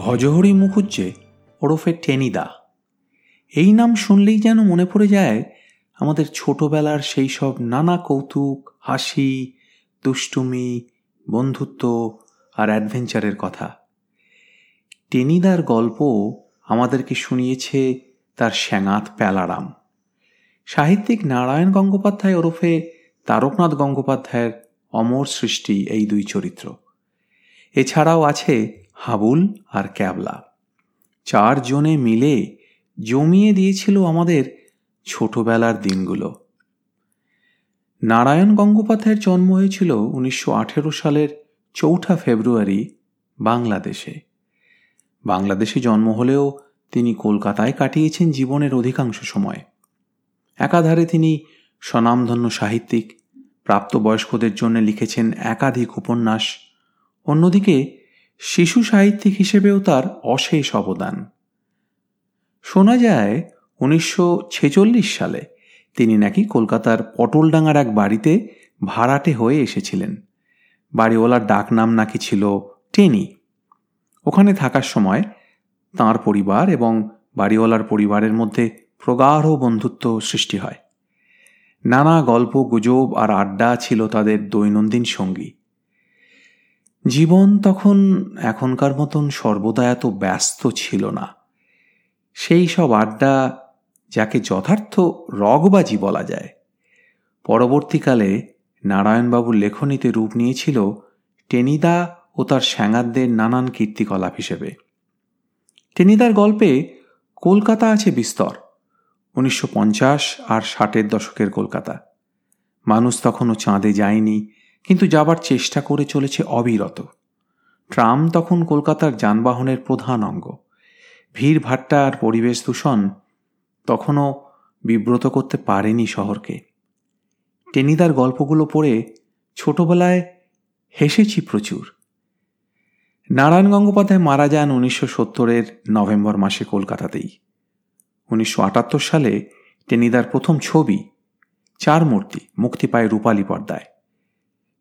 ভজহরি মুখুজ্জে ওরফে টেনিদা। এই নাম শুনলেই যেন মনে পড়ে যায় আমাদের ছোটবেলার সেই সব নানা কৌতুক, হাসি, দুষ্টুমি, বন্ধুত্ব আর অ্যাডভেঞ্চারের কথা। টেনিদার গল্প আমাদেরকে শুনিয়েছে তার শ্যাঙাত প্যালারাম। সাহিত্যিক নারায়ণ গঙ্গোপাধ্যায় ওরফে তারকনাথ গঙ্গোপাধ্যায়ের অমর সৃষ্টি এই দুই চরিত্র। এছাড়াও আছে হাবুল আর ক্যাবলা। চারজনে মিলে জমিয়ে দিয়েছিল আমাদের ছোটবেলার দিনগুলো। নারায়ণ গঙ্গোপাধ্যায়ের জন্ম হয়েছিল উনিশশো আঠেরো সালের চৌঠা ফেব্রুয়ারি বাংলাদেশে। বাংলাদেশে জন্ম হলেও তিনি কলকাতায় কাটিয়েছেন জীবনের অধিকাংশ সময়। একাধারে তিনি স্বনামধন্য সাহিত্যিক, প্রাপ্তবয়স্কদের জন্য লিখেছেন একাধিক উপন্যাস, অন্যদিকে শিশু সাহিত্যিক হিসেবেও তার অশেষ অবদান। শোনা যায়, উনিশশো ছেচল্লিশ সালে তিনি নাকি কলকাতার পটলডাঙ্গার এক বাড়িতে ভাড়াটে হয়ে এসেছিলেন। বাড়িওয়ালার ডাকনাম নাকি ছিল টেনি। ওখানে থাকার সময় তাঁর পরিবার এবং বাড়িওয়ালার পরিবারের মধ্যে প্রগাঢ় বন্ধুত্ব সৃষ্টি হয়। নানা গল্প, গুজব আর আড্ডা ছিল তাদের দৈনন্দিন সঙ্গী। জীবন তখন এখনকার মতন সর্বদা এত ব্যস্ত ছিল না। সেই সব আড্ডা, যাকে যথার্থ রগবাজি বলা যায়, পরবর্তীকালে নারায়ণবাবুর লেখনীতে রূপ নিয়েছিল টেনিদা ও তার স্যাঙারদের নানান কীর্তিকলাপ হিসেবে। টেনিদার গল্পে কলকাতা আছে বিস্তর, উনিশশো পঞ্চাশ আর ষাটের দশকের কলকাতা। মানুষ তখনও চাঁদে যায়নি কিন্তু যাবার চেষ্টা করে চলেছে অবিরত। ট্রাম তখন কলকাতার যানবাহনের প্রধান অঙ্গ। ভিড়, ভাট্টা আর পরিবেশ দূষণ তখনও বিব্রত করতে পারেনি শহরকে। টেনিদার গল্পগুলো পড়ে ছোটবেলায় হেসেছি প্রচুর। নারায়ণ গঙ্গোপাধ্যায় মারা যান উনিশশো সত্তরের নভেম্বর মাসে কলকাতাতেই। উনিশশো আটাত্তর সালে টেনিদার প্রথম ছবি, চার মূর্তি, মুক্তি পায় রূপালী পর্দায়।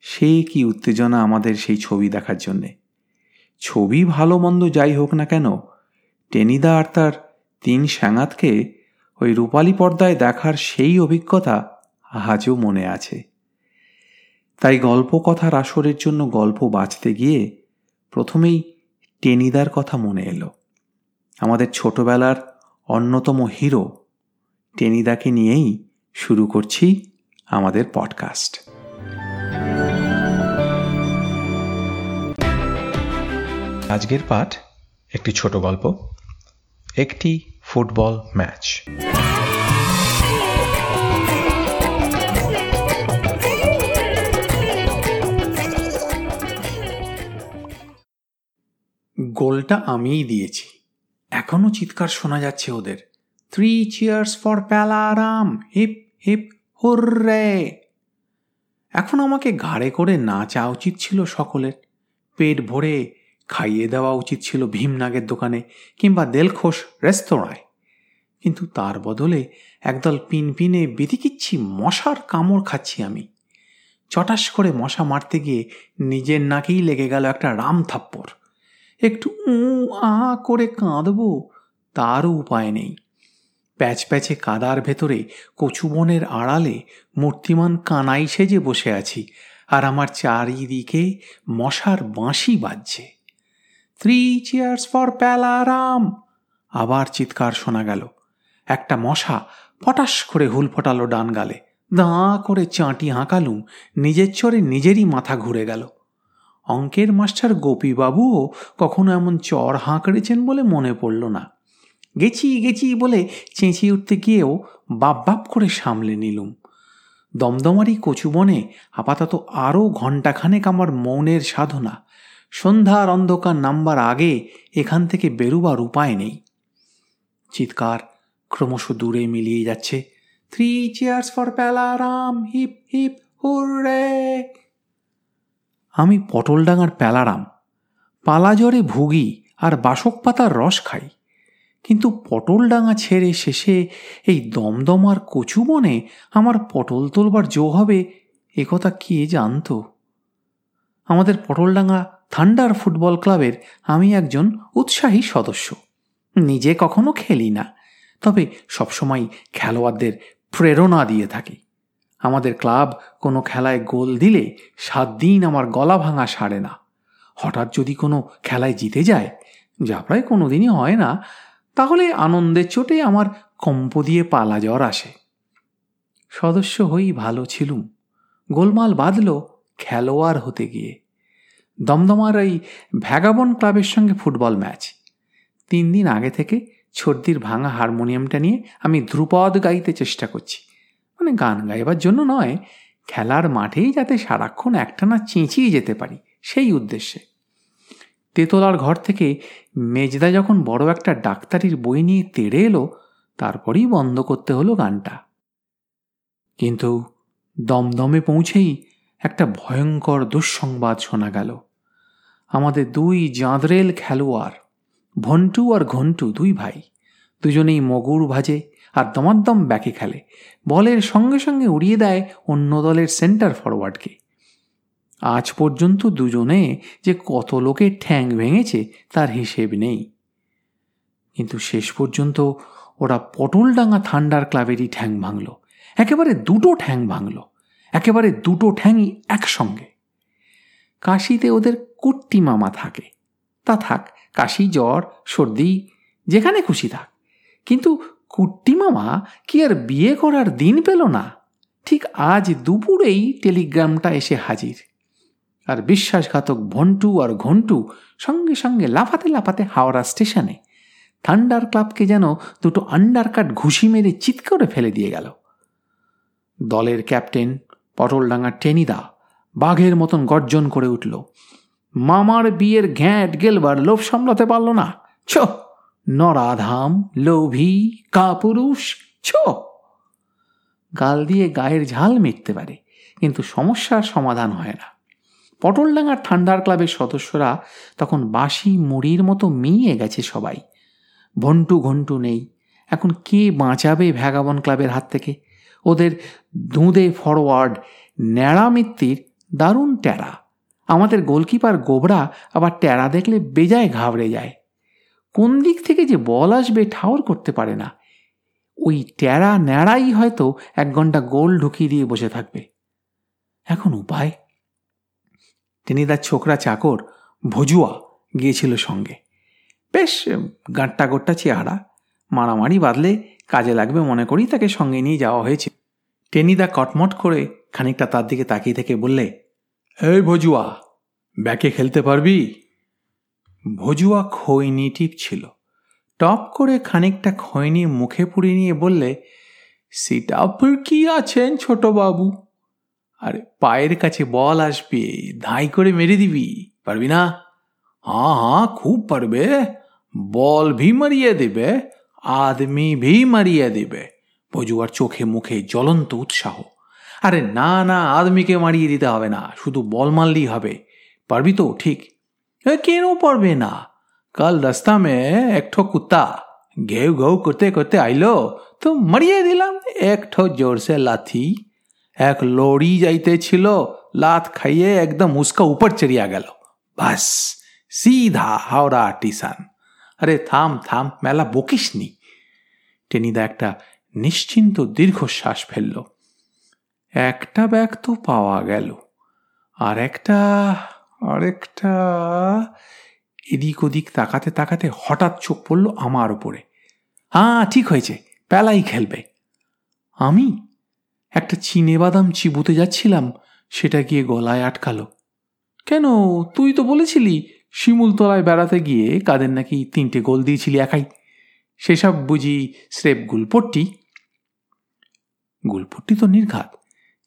সে কি উত্তেজনা আমাদের সেই ছবি দেখার জন্যে? ছবি ভালো মন্দ যাই হোক না কেন, টেনিদা আর তার তিন স্যাঙাতকে ওই রূপালী পর্দায় দেখার সেই অভিজ্ঞতা আজও মনে আছে। তাই গল্প কথার আসরের জন্য গল্প বাঁচতে গিয়ে প্রথমেই টেনিদার কথা মনে এলো। আমাদের ছোটবেলার অন্যতম হিরো টেনিদাকে নিয়েই শুরু করছি আমাদের পডকাস্ট। আজকের পাঠ, একটি ছোট গল্প, একটি ফুটবল ম্যাচ। গোলটা আমিই দিয়েছি। এখনও চিৎকার শোনা যাচ্ছে ওদের। Three cheers for Palaram hip hip, hooray! এখন আমাকে ঘাড়ে করে না চা উচিত ছিল সকলের। পেট ভরে খাইয়ে দেওয়া উচিত ছিল ভীমনাগের দোকানে কিংবা দেলখোস রেস্তোরাঁয়। কিন্তু তার বদলে একদল পিনপিনে বেদিকিচ্ছি মশার কামড় খাচ্ছি আমি। চটাস করে মশা মারতে গিয়ে নিজের নাকেই লেগে গেল একটা রাম থাপ্পড়। একটু উ আ করে কাঁদবো, তারও উপায় নেই। প্যাচ প্যাচে কাদার ভেতরে কচুবনের আড়ালে মূর্তিমান কানাই সেজে বসে আছি আর আমার চারিদিকে মশার বাঁশি বাজছে। থ্রি চেয়ার্স ফর প্যালারাম আবার চিৎকার শোনা গেল। একটা মশা পটাশ করে হুল ফোটালো ডান গালে। দাঁ করে চাঁটি হাঁকালুম নিজের চরে নিজেরই মাথা ঘুরে গেল। অঙ্কের মাস্টার গোপীবাবুও কখনো এমন চর হাঁকড়েছেন বলে মনে পড়ল না। গেছি গেছি বলে চেঁচিয়ে উঠতে গিয়েও বাপ বাপ করে সামলে নিলুম। দমদমারি কচুবনে আপাতত আরও ঘণ্টাখানেক আমার মৌনের সাধনা সন্ধ্যার অন্ধকার নাম্বার আগে এখান থেকে বেরুবার উপায় নেই। চিৎকার ক্রমশ দূরে মিলিয়ে যাচ্ছে। Three cheers for Palaram hip hip hooray আমি পটলডাঙার প্যালারাম। পালাজরে ভুগি আর বাসক পাতার রস খাই। কিন্তু পটলডাঙা ছেড়ে শেষে এই দমদমার কচু বনে আমার পটল তোলবার জো হবে, একথা কে জানত? আমাদের পটলডাঙা থান্ডার ফুটবল ক্লাবের আমি একজন উৎসাহী সদস্য। নিজে কখনো খেলি না, তবে সবসময় খেলোয়াড়দের প্রেরণা দিয়ে থাকি। আমাদের ক্লাব কোনো খেলায় গোল দিলে সাত দিন আমার গলা ভাঙা সারে না। হঠাৎ যদি কোনো খেলায় জিতে যায়, যা প্রায় কোনো দিনই হয় না, তাহলে আনন্দের চোটে আমার কম্প দিয়ে পালা জ্বর আসে। সদস্য হয়েই ভালো ছিলুম। গোলমাল বাঁধল খেলোয়াড় হতে গিয়ে। দমদমার এই ভ্যাগাবন ক্লাবের সঙ্গে ফুটবল ম্যাচ। তিন দিন আগে থেকে ছর্দির ভাঙা হারমোনিয়ামটা নিয়ে আমি ধ্রুপদ গাইতে চেষ্টা করছি। মানে গান গাইবার জন্য নয়, খেলার মাঠেই যাতে সারাক্ষণ একটানা চেঁচিয়ে যেতে পারি, সেই উদ্দেশ্যে। তেতলার ঘর থেকে মেজদা যখন বড় একটা ডাক্তারির বই নিয়ে তেড়ে এলো, তারপরেই বন্ধ করতে হলো গানটা। কিন্তু দমদমে পৌঁছেই একটা ভয়ঙ্কর দুঃসংবাদ শোনা গেল। আমাদের দুই জাঁদরেল খেলোয়াড়, ভন্টু আর ঘন্টু, দুই ভাই। দুজনেই মগুর ভাজে আর দমাদ্দম ব্যাকে খেলে। বলের সঙ্গে সঙ্গে উড়িয়ে দেয় অন্য দলের সেন্টার ফরওয়ার্ডকে আজ পর্যন্ত দুজনে যে কত লোকে ঠ্যাং ভেঙেছে তার হিসেব নেই। কিন্তু শেষ পর্যন্ত ওরা পটলডাঙ্গা থান্ডার ক্লাবেরই ঠ্যাং ভাঙল। একেবারে দুটো ঠ্যাং ভাঙল। একেবারে দুটো ঠ্যাংই একসঙ্গে। কাশিতে ওদের কুট্টি মামা থাকে। তা থাক, কাশি, জ্বর, সর্দি, যেখানে খুশি থাক। কিন্তু কুট্টি মামা কি আর বিয়ে করার দিন পেল না? ঠিক আজ দুপুরেই টেলিগ্রামটা এসে হাজির। আর বিশ্বাসঘাতক ভন্টু আর ঘন্টু সঙ্গে সঙ্গে লাফাতে লাফাতে হাওড়া স্টেশনে। থান্ডার ক্লাবকে যেন দুটো আন্ডারকাট ঘুষি মেরে চিৎ করে ফেলে দিয়ে গেল। দলের ক্যাপ্টেন, পটলডাঙ্গার টেনিদা বাঘের মতন গর্জন করে উঠল। মামার বিয়ের ঘ্যাঁট গেলবার লোভ সামলাতে পারল না। ছ, নরাধাম, লোভী, কাপুরুষ, ছ। গাল দিয়ে গায়ের ঝাল মিটতে পারে, কিন্তু সমস্যার সমাধান হয় না। পটলডাঙ্গার ঠান্ডার ক্লাবের সদস্যরা তখন বাসি মুড়ির মতো মিয়ে গেছে সবাই। ভন্টু ঘন্টু নেই। এখন কে বাঁচাবে ভ্যাগাবন ক্লাবের হাত থেকে? ওদের দুঁদে ফরওয়ার্ড ন্যাড়া মিত্তির দারুণ ট্যারা আমাদের গোলকিপার গোবরা আবার ট্যারা দেখলে বেজায় ঘাবড়ে যায়। কোন দিক থেকে যে বল আসবে ঠাওর করতে পারে না। ওই ট্যারা ন্যাড়াই হয়তো এক ঘণ্টা গোল ঢুকিয়ে দিয়ে বসে থাকবে। এখন উপায়? টেনিদার ছোকরা চাকর, ভজুয়া, গিয়েছিল সঙ্গে। বেশ গাঁট্টা গোট্টা চেহারা। মারামারি বাদলে কাজে লাগবে মনে করি তাকে সঙ্গে নিয়ে যাওয়া হয়েছে। টেনিদা কটমট করে খানিকটা তার দিকে তাকিয়ে থেকে বললে এই ভজুয়া, ব্যাকে খেলতে পারবি? ভজুয়া খৈনি টিপ ছিল। টপ করে খানিকটা খৈনি মুখে পুড়ে নিয়ে বললে, সেটা সিটাপুর কি আছেন ছোট বাবু? আরে, পায়ের কাছে বল আসবে, ধাই করে মেরে দিবি, পারবি না? হ্যাঁ হ্যাঁ খুব পারবে। বল ভি মারিয়ে দেবে, আদমি ভি মারিয়ে দেবে। ভজুয়ার চোখে মুখে জ্বলন্ত উৎসাহ। আরে না না, আদমিকে মারিয়ে দিতে হবে না, শুধু বল মারলেই হবে। পারবি তো? ঠিক। কেন পারবে না? কাল রাস্তা মে একঠো কুত্তা ঘেউ ঘেউ করতে করতে আইলো, তো মারিয়ে দিলাম, একঠো জোর সে লাথি। এক লড়ি যাইতেছিল লাত খাইয়ে একদম উস্কা উপর চড়িয়া গেল। বাস, সিধা হাওড়া টিসান আরে থাম থাম, মেলা বকিসনি। টেনিদা একটা নিশ্চিন্ত দীর্ঘশ্বাস ফেলল। একটা ব্যাগ তো পাওয়া গেল। আর একটা আরেকটা। এদিক ওদিক তাকাতে তাকাতে হঠাৎ চোখ পড়ল আমার ওপরে হ্যাঁ ঠিক হয়েছে পেলাই খেলবে। আমি? একটা চিনে বাদাম চিবুতে যাচ্ছিলাম, সেটা গিয়ে গলায় আটকালো। কেন, তুই তো বলেছিলি, শিমুলতলায় বেড়াতে গিয়ে কাদের নাকি তিনটে গোল দিয়েছিলি একাই। সেসব বুঝি স্রেপ গুলপট্টি। গুলপট্টি তো নির্ঘাত।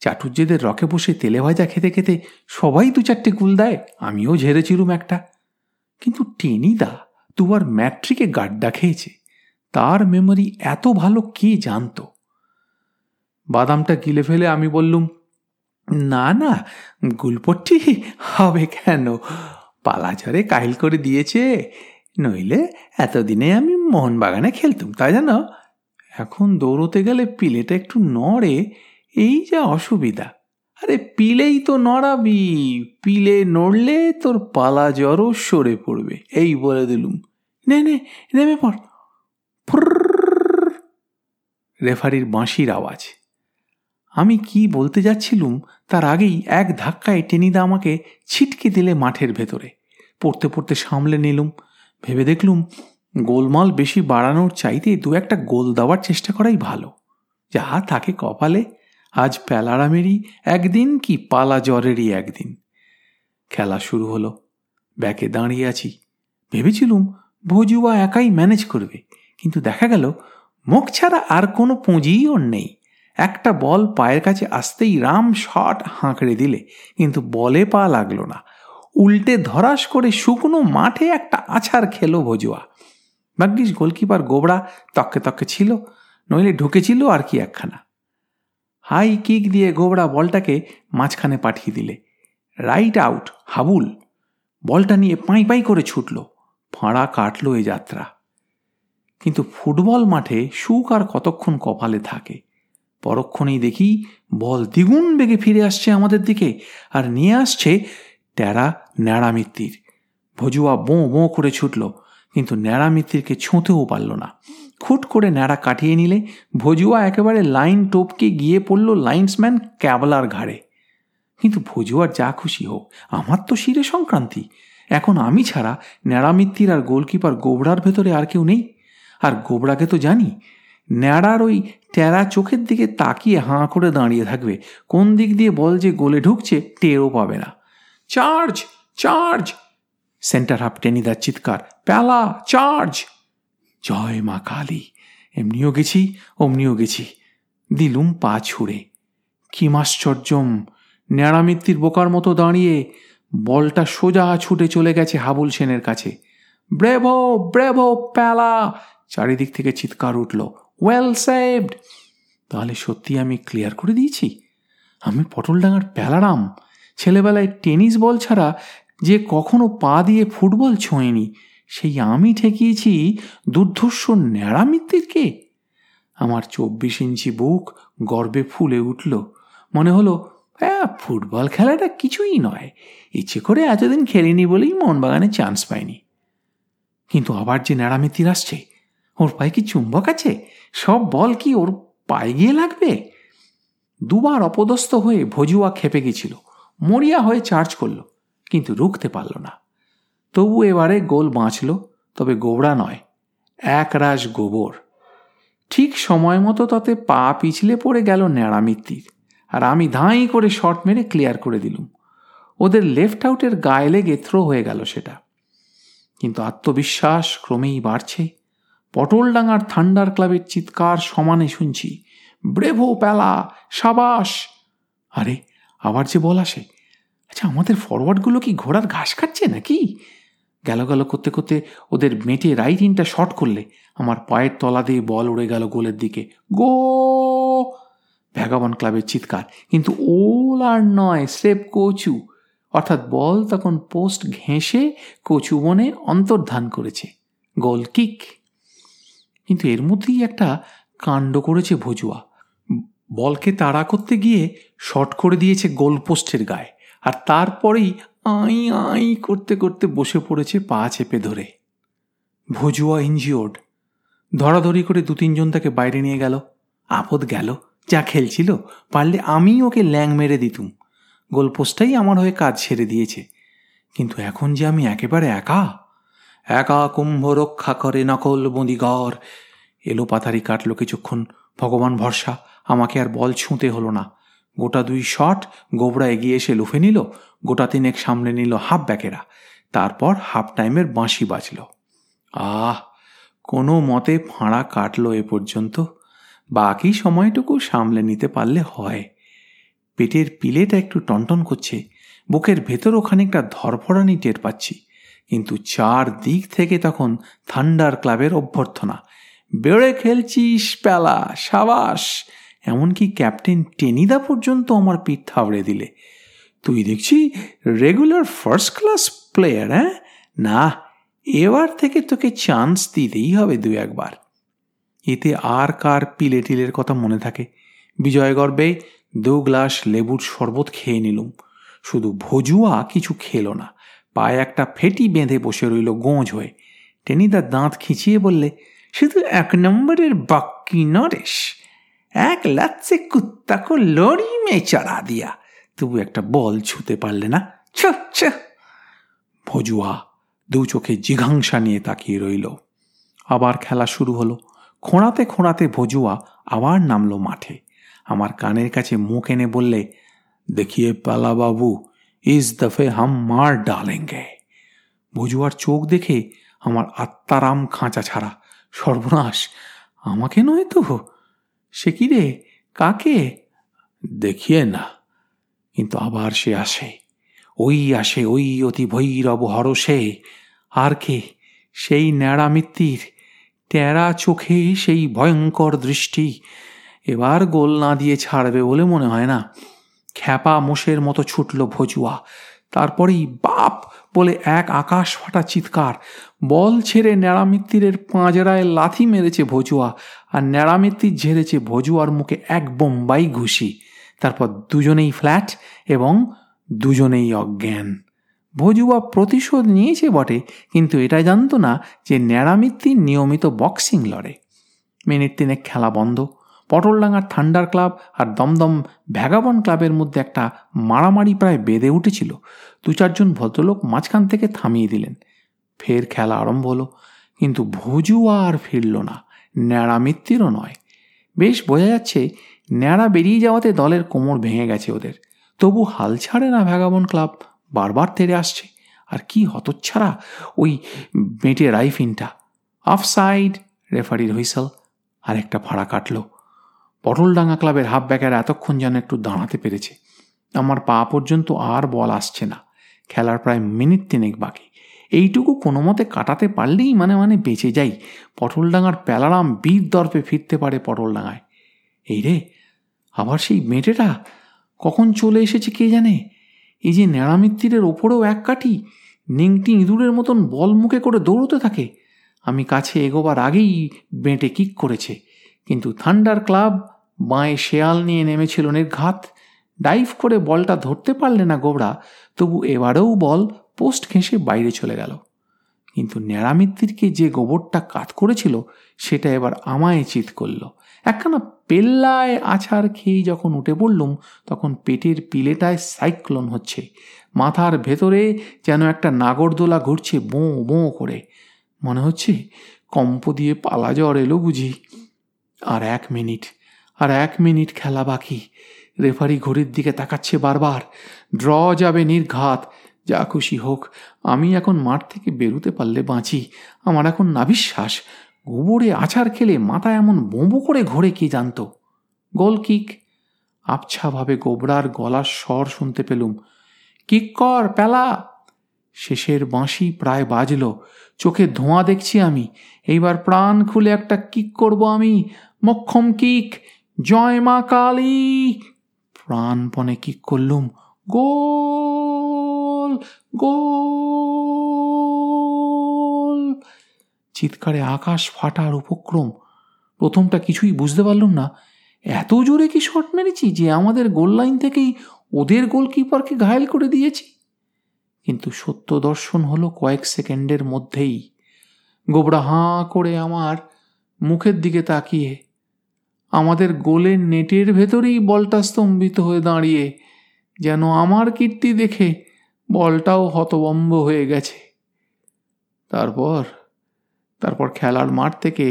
চাটুর্যেদের রকে বসে তেলে ভাজা খেতে খেতে সবাই দু চারটে গুল দেয়, আমিও ঝেড়েছিলুম একটা। কিন্তু টেনিদা দুবার ম্যাট্রিকে গাড্ডা খেয়েছে। তার মেমোরি এত ভালো কে জানতো? বাদামটা গিলে ফেলে আমি বললুম, না না, গুলপট্টি হবে কেন? পালাঝরে কাহিল করে দিয়েছে। নইলে এতদিনে আমি মোহনবাগানে খেলতুম, তাই জানো? এখন দৌড়তে গেলে পিলেটা একটু নড়ে এই যা অসুবিধা। আরে পিলেই তো নড়াবি, পিলে নড়লে তোর পালা জ্বরও সরে পড়বে। এই বলে দিলুম। নে নেমে পড়। রেফারির বাঁশির আওয়াজ। আমি কি বলতে যাচ্ছিলুম, তার আগেই এক ধাক্কায় টেনিদা আমাকে ছিটকে দিলে মাঠের ভেতরে। পড়তে পড়তে সামলে নিলুম। ভেবে দেখলুম, গোলমাল বেশি বাড়ানোর চাইতে দু একটা গোল দেওয়ার চেষ্টা করাই ভালো। যা থাকে কপালে আজ প্যালারামেরই একদিন কি পালা জ্বরেরই একদিন? খেলা শুরু হলো। ব্যাকে দাঁড়িয়ে আছি। ভেবেছিলুম ভজুয়া একাই ম্যানেজ করবে, কিন্তু দেখা গেল মুখ ছাড়া আর কোনো পুঁজিই ওর নেই। একটা বল পায়ের কাছে আসতেই রাম শট হাঁকড়ে দিলে, কিন্তু বলে পা লাগল না। উল্টে ধরাস করে শুকনো মাঠে একটা আছাড় খেলো ভজুয়া। ভাগ্যিস গোলকিপার গোবড়া তককে তককে ছিল, নইলে ঢুকেছিল আর কি একখানা। হাই কিক দিয়ে গোবড়া বলটাকে মাঝখানে পাঠিয়ে দিলে। Right out, Habul. বলটা নিয়ে পাই পাই করে ছুটল। ফাঁড়া কাটল এ যাত্রা। কিন্তু ফুটবল মাঠে সুখ আর কতক্ষণ কপালে থাকে? পরক্ষণেই দেখি বল দ্বিগুণ বেগে ফিরে আসছে আমাদের দিকে আর নিয়ে আসছে ট্যারা ন্যাড়ামিত্তির। ভজুয়া বোঁ বোঁ করে ছুটল, কিন্তু ন্যাড়ামিত্তিরকে ছুঁতেও পারল না। খুট করে ন্যাড়া কাটিয়ে নিলে ভজুয়া একেবারে লাইন টোপকে গিয়ে পড়ল লাইন্সম্যান ক্যাবলার ঘাড়ে। কিন্তু ভজুয়ার যা খুশি হোক, আমার তো শিরে সংক্রান্তি। এখন আমি ছাড়া ন্যাড়ামিত্তির আর গোলকিপার গোবড়ার ভেতরে আর কেউ নেই। আর গোবড়াকে তো জানি, ন্যাড়ার ওই টেরা চোখের দিকে তাকিয়ে হাঁ করে দাঁড়িয়ে থাকবে। কোন দিক দিয়ে বল যে গোলে ঢুকছে, টেরও পাবে না। Charge charge! সেন্টার হাফ টেনিদার চিৎকার, প্যালা, চার্জ! জয় মা কালী। এমনিও গেছি, অমনিও গেছি। দিলুম পা ছুঁড়ে। কি মাশ্চর্যম! ন্যাড়ামিত্তির বোকার মতো দাঁড়িয়ে বলটা সোজা ছুটে চলে গেছে হাবুল সেনের কাছে। Bravo bravo Pyala! চারিদিক থেকে চিৎকার উঠল ওয়েল সেভড তাহলে সত্যি আমি ক্লিয়ার করে দিয়েছি? আমি পটলডাঙ্গার প্যালারাম। ছেলেবেলায় টেনিস বল ছাড়া যে কখনো পা দিয়ে ফুটবল ছোঁয়নি। সেই আমি ঠেকিয়েছি দুর্ধর্ষ ন্যাড়ামিত্তিরকে আমার চব্বিশ ইঞ্চি বুক গর্বে ফুলে উঠল। মনে হলো হ্যাঁ ফুটবল খেলাটা কিছুই নয়। ইচ্ছে করে এতদিন খেলিনি বলেই মোহনবাগানে চান্স পাইনি। কিন্তু আবার যে ন্যাড়ামিত্তির আসছে, ওর পায়ে কি চুম্বক আছে? সব বল কি ওর পায়ে গিয়ে লাগবে? দুবার অপদস্থ হয়ে ভজুয়া খেপে গেছিল। মরিয়া হয়ে চার্জ করল, কিন্তু রুখতে পারল না। তবু এবারে গোল বাঁচল, তবে গোবরা নয় এক রাশ গোবর। ঠিক সময় মতো তাতে পা পিছলে পড়ে গেল ন্যাড়ামিত্তির আর আমি ধাঁই করে শট মেরে ক্লিয়ার করে দিলুম। ওদের লেফট আউটের গায়ে লেগে থ্রো হয়ে গেল সেটা। কিন্তু আত্মবিশ্বাস ক্রমেই বাড়ছে। পটলডাঙ্গার থান্ডার ক্লাবের চিৎকার সমানে শুনছি, ব্রেভো প্যালা, সাবাস! আরে, আবার যে বল আসে। আচ্ছা আমাদের ফরওয়ার্ডগুলো কি ঘোড়ার ঘাস খাচ্ছে নাকি? গেল গেল করতে করতে ওদের মেটে রাইট ইনটা শট করলে আমার পায়ের তলা দিয়ে বল উড়ে গেল গোলের দিকে। গো! ভ্যাগাবন ক্লাবের চিৎকার। কিন্তু ওল আর নয় স্রেপ কচু। অর্থাৎ বল তখন পোস্ট ঘেঁষে কচু বনে অন্তর্ধান করেছে। গোল কিক কিন্তু এর মধ্যেই একটা কাণ্ড করেছে ভজুয়া। বলকে তাড়া করতে গিয়ে শট করে দিয়েছে গোল পোস্টের গায়ে। আর তারপরেই আই আই করতে করতে বসে পড়েছে পা চেপে ধরে। ভজুয়া ইনজিওর্ড ধরাধরি করে দু তিনজন তাকে বাইরে নিয়ে গেল। আপদ গেল। যা খেলছিল, পারলে আমি ওকে ল্যাং মেরে দিতুম। গোলপোস্টটাই আমার হয়ে কাজ ছেড়ে দিয়েছে। কিন্তু এখন যে আমি একেবারে একা? একা কুম্ভ রক্ষা করে নকল বন্দিগর এলো পাথারি কাটলো কিছুক্ষণ। ভগবান ভরসা, আমাকে আর বল ছুঁতে হলো না। গোটা দুই শট গোবরা এগিয়ে এসে লুফে নিল। গোটা তিনেক সামনে নিল হাফ ব্যাকেরা। তারপর হাফ টাইমের বাঁশি বাজল। আহ, কোনো মতে ফাঁড়া কাটলো এ পর্যন্ত। বাকি সময়টুকু সামলে নিতে পারলে হয়। পেটের পিলেটা একটু টনটন করছে। বুকের ভেতরও খানিকটা ধরফড়ানি টের পাচ্ছি। কিন্তু চার দিক থেকে তখন থান্ডার ক্লাবের অভ্যর্থনা। বেড়ে খেলছিস প্যালা সাবাস। এমনকি ক্যাপ্টেন টেনিদা পর্যন্ত আমার পিঠ থাবড়ে দিলে। তুই দেখছি রেগুলার ফার্স্ট ক্লাস প্লেয়ার হ্যাঁ? না, এবার থেকে তোকে চান্স দিতেই হবে দু একবার। এতে আর কার পিলে টিলের কথা মনে থাকে? বিজয় গর্বে দু গ্লাস লেবুর শরবত খেয়ে নিলুম। শুধু ভজুয়া কিছু খেলো না, পায়ে একটা ফেটি বেঁধে বসে রইল গোঁজ হয়ে। টেনিদার দাঁত খিচিয়ে বললে শুধু এক নম্বরের বাক্কি নরেশ। এক লাচ্ছে কুত্তাকে লড়ি মে চড়া দিয়া। তবু একটা বল ছুতে পারলে না? ছ ভজুয়া দু চোখে জিঘাংসা নিয়ে তাকিয়ে রইল। আবার খেলা শুরু হলো। খোঁড়াতে খোঁড়াতে ভজুয়া আবার নামলো মাঠে। আমার কানের কাছে মুখ এনে বললে, দেখিয়ে পালা বাবু, ইস দফে হাম মার ডালেঙ্গে। ভজুয়ার চোখ দেখে আমার আত্মারাম খাঁচা ছাড়া। সর্বনাশ, আমাকে নয় তো? সে কি রে? কাকে? দেখিয়ে না। কিন্তু আবার সে আসে। ওই আসে, ওই অতি ভৈরব হরসে আর কে? সেই ন্যাড়া মিত্তির। টেরা চোখে সেই ভয়ঙ্কর দৃষ্টি। এবার গোল না দিয়ে ছাড়বে বলে মনে হয় না। খ্যাপা মোষের মতো ছুটল ভজুয়া। তারপরেই বাপ বলে এক আকাশ ফাটা চিৎকার। বল ছেড়ে ন্যাড়ামিত্তিরের পাঁজরায় লাথি মেরেছে ভজুয়া। আর ন্যাড়ামিত্তির ঝেড়েছে ভজুয়ার মুখে এক বোম্বাই ঘুষি। তারপর দুজনেই ফ্ল্যাট এবং দুজনেই অজ্ঞান। ভজুয়া প্রতিশোধ নিয়েছে বটে, কিন্তু এটা জানতো না যে ন্যাড়ামিত্তি নিয়মিত বক্সিং লড়ে। মিনিট তিনেক খেলা বন্ধ, পটলডাঙ্গার থান্ডার ক্লাব আর দমদম ভ্যাগাবন ক্লাবের মধ্যে একটা মারামারি প্রায় বেঁধে উঠেছিল। দু চারজন ভদ্রলোক মাঝখান থেকে থামিয়ে দিলেন। ফের খেলা আরম্ভ হলো, কিন্তু ভজুয়া আর ফিরল না, ন্যাড়ামিত্তিরও নয়। বেশ বোঝা যাচ্ছে ন্যাড়া বেরিয়ে যাওয়াতে দলের কোমর ভেঙে গেছে ওদের। তবু হাল ছাড়ে না ভ্যাগাবন ক্লাব। বারবার তেরে আসছে। আর কি হতচ্ছাড়া ওই মেটে রাইফিনটা। অফ সাইড রেফারির হুইসেল আর একটা ভাড়া কাটলো। পটলডাঙ্গা ক্লাবের হাফ ব্যাকের এতক্ষণ যেন একটু দাঁড়াতে পেরেছে। আমার পা পর্যন্ত আর বল আসছে না। খেলার প্রায় মিনিট তিনেক বাকি। এইটুকু কোনো মতে কাটাতে পারলেই মানে মানে বেঁচে যাই। পটলডাঙ্গার প্যালারাম বীর দর্পে ফিরতে পারে পটলডাঙ্গায়। এই রে আবার সেই মেটেটা কখন চলে এসেছে কে জানে? এই যে ন্যাড়ামিত্তিরের ওপরেও এক কাঠি, নিংটি ইঁদুরের মতন বল মুখে করে দৌড়তে থাকে। আমি কাছে এগোবার আগেই বেঁটে কিক করেছে, কিন্তু থান্ডার ক্লাব বাঁয়ে শেয়াল নিয়ে নেমেছিল নির্ঘাত। ডাইভ করে বলটা ধরতে পারলে না গোবরা, তবু এবারেও বল পোস্ট ঘেঁষে বাইরে চলে গেল। কিন্তু ন্যাড়ামিত্তিরকে যে গোবরটা কাত করেছিল, সেটা এবার আমায় চিত করল। একখানা পেল্লায় আছাড় খেয়ে যখন উঠে পড়লুম, তখন পেটের পিলেটায় সাইক্লোন হচ্ছে। মাথার ভেতরে যেন একটা নাগরদোলা ঘুরছে বোঁ বোঁ করে। মনে হচ্ছে কম্প দিয়ে পালা জ্বর এলো বুঝি। আর এক মিনিট, আর এক মিনিট খেলা বাকি। রেফারি ঘড়ির দিকে তাকাচ্ছে বারবার। ড্র যাবে নির্ঘাত। যা খুশি হোক, আমি এখন মাঠ থেকে বেরুতে পারলে বাঁচি। আমার এখন নাবিশ্বাস গোবরে আছাড় খেলে মাথা এমন বোঁবো করে ঘোরে কি জানত? Goal kick. আবছাভাবে গোবরার গলার স্বর শুনতে পেলুম। কিক কর, পেলা। শেষের বাঁশি প্রায় বাজল। চোখে ধোঁয়া দেখছি আমি। এইবার প্রাণ খুলে একটা কিক করব আমি। মক্ষম কিক। জয় মা কালী। প্রাণপণে কিক করলুম। গোল গোল। চিৎকারে আকাশ ফাটার উপক্রম। প্রথমটা কিছুই বুঝতে পারলুম না। এত জোরে কি শট মেরেছি যে আমাদের গোল লাইন থেকেই ওদের গোলকিপারকে ঘায়েল করে দিয়েছি? কিন্তু সত্য দর্শন হলো কয়েক সেকেন্ডের মধ্যেই। গোবরা হাঁ করে আমার মুখের দিকে তাকিয়ে, আমাদের গোলের নেটের ভেতরেই বলটা স্তম্ভিত হয়ে দাঁড়িয়ে, যেন আমার কীর্তি দেখে বলটাও হতবম্ব হয়ে গেছে। তারপর তারপর খেলার মাঠ থেকে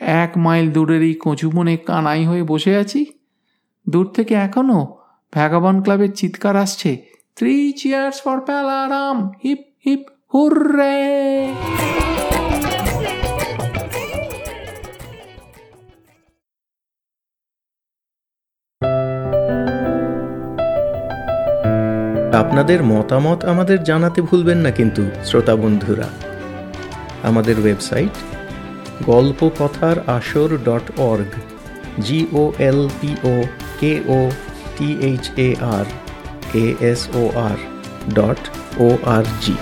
এক মাইল দূরের এই কচুবনে কানাই হয়ে বসে আছি। দূর থেকে এখনও ভ্যাগাবন ক্লাবের চিৎকার আসছে three cheers for Palaram hip hip, hooray! আপনাদের মতামত আমাদের জানাতে ভুলবেন না কিন্তু, শ্রোতা বন্ধুরা। আমাদের ওয়েবসাইট গল্প কথার আসর dot org G O L P O K O T H A R A S O R dot O R G